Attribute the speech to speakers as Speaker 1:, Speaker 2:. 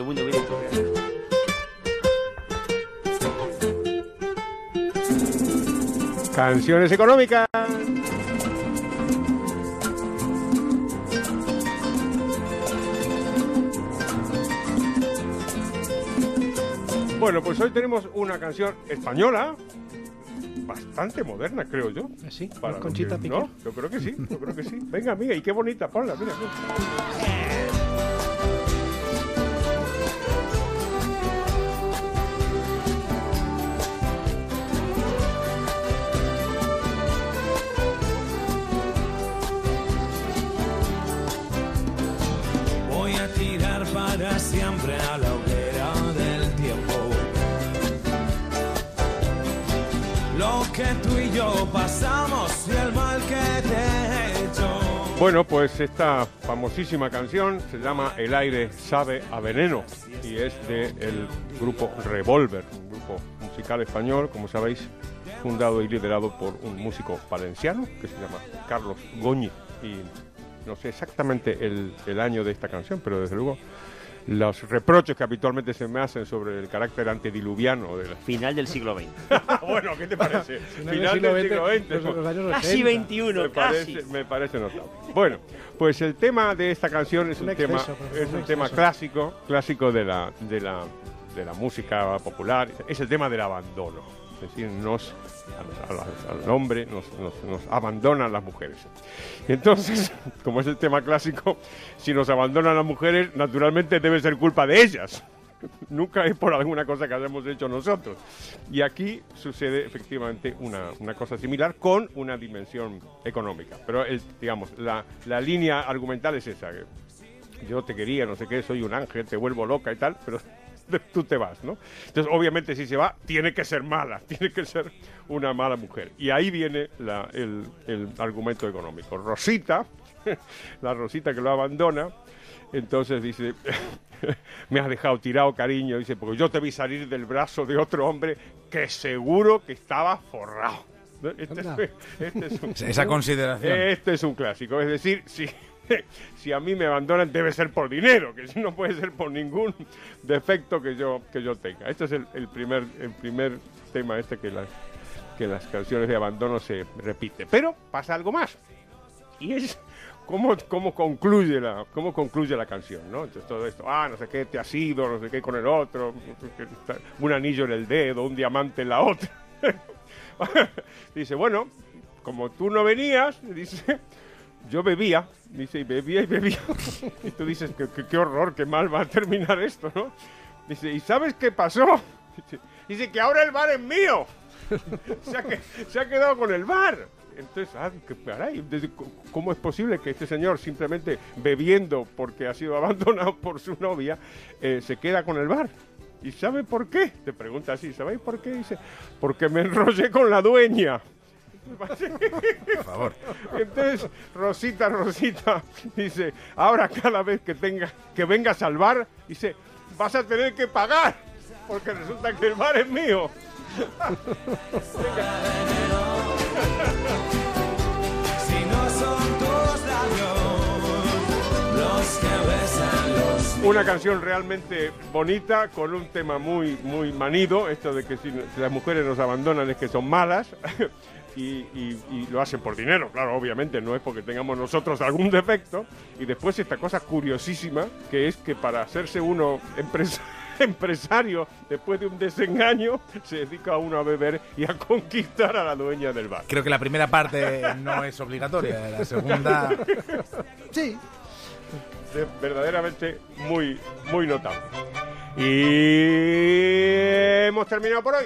Speaker 1: el mundo viene.
Speaker 2: Canciones económicas. Bueno, pues hoy tenemos una canción española, bastante moderna, creo yo.
Speaker 3: Sí,
Speaker 2: Para
Speaker 3: con Conchita
Speaker 2: que- ¿no? Yo creo que sí, yo creo que sí. Venga, amiga, y qué bonita, ponla, mira. mira.
Speaker 4: Siempre a la hoguera del tiempo. Lo que tú y yo pasamos y el mal que te he hecho.
Speaker 2: Bueno, pues esta famosísima canción se llama El aire sabe a veneno y es del grupo Revolver, un grupo musical español, como sabéis, fundado y liderado por un músico valenciano que se llama Carlos Goñi. Y no sé exactamente el, el año de esta canción, pero desde luego los reproches que habitualmente se me hacen sobre el carácter antediluviano de la...
Speaker 1: Final del siglo XX.
Speaker 2: bueno, ¿qué te parece?
Speaker 3: Final del siglo XX, los- los años
Speaker 1: Casi
Speaker 3: 80.
Speaker 1: 21,
Speaker 2: me
Speaker 1: casi.
Speaker 2: parece, me parece notable. Bueno, pues el tema de esta canción es un,
Speaker 3: Un
Speaker 2: tema,
Speaker 3: exceso,
Speaker 2: es un
Speaker 3: un
Speaker 2: tema clásico, clásico de la, de la, de la música popular. Es el tema del abandono. Decir, nos, al, al- al hombre nos, nos- nos abandonan las mujeres. Entonces, como es el tema clásico, si nos abandonan las mujeres, naturalmente debe ser culpa de ellas. Nunca es por alguna cosa que hayamos hecho nosotros. Y aquí sucede efectivamente una, una cosa similar con una dimensión económica. Pero, el, digamos, la, la línea argumental es esa. yo te quería, no sé qué, soy un ángel, te vuelvo loca y tal, pero tú te vas, ¿no? Entonces, obviamente, si se va, tiene que ser mala, tiene que ser una mala mujer. Y ahí viene la- el, el argumento económico. Rosita, la Rosita que lo abandona, entonces dice, me has dejado tirado, cariño, dice, porque yo te vi salir del brazo de otro hombre que seguro que estaba forrado. Este, es- este es un-
Speaker 5: Esa consideración.
Speaker 2: este es un clásico, es decir, si, si a mí me abandonan debe ser por dinero, que no puede ser por ningún defecto que yo, que yo tenga. Este es el, el primer, el primer tema este que las, que las canciones de abandono se repite. Pero pasa algo más, y es cómo, cómo, concluye la, cómo concluye la canción, ¿no? Entonces todo esto, ah, no sé qué, te has ido, no sé qué con el otro, un anillo en el dedo, un diamante en la otra. dice, bueno, como tú no venías, dice, yo bebía, dice, y bebía y bebía. y tú dices, qué, qué- horror, qué mal va a terminar esto, ¿no? Dice, ¿y sabes qué pasó? Dice, que ahora el bar es mío. se, ha que- se ha quedado con el bar. Entonces, ah, qué ¿cómo es posible que este señor simplemente bebiendo porque ha sido abandonado por su novia eh, se queda con el bar? ¿Y sabe por qué? Te pregunta así, ¿sabéis por qué? Dice, porque me enrollé con la dueña.
Speaker 5: Por favor.
Speaker 2: Entonces, Rosita, Rosita, dice, ahora cada vez que tenga, que vengas al bar, dice, vas a tener que pagar, porque resulta que el bar es mío.
Speaker 4: Si no son
Speaker 2: Una canción realmente bonita, con un tema muy, muy manido, esto de que si, si las mujeres nos abandonan es que son malas. Y, y- y lo hacen por dinero, claro, obviamente, no es porque tengamos nosotros algún defecto. Y después esta cosa curiosísima, que es que para hacerse uno empresa- empresario después de un desengaño, se dedica uno a beber y a conquistar a la dueña del bar.
Speaker 5: Creo que la primera parte no es obligatoria, la segunda...
Speaker 3: Sí.
Speaker 2: De- verdaderamente muy, muy notable. Y hemos terminado por hoy.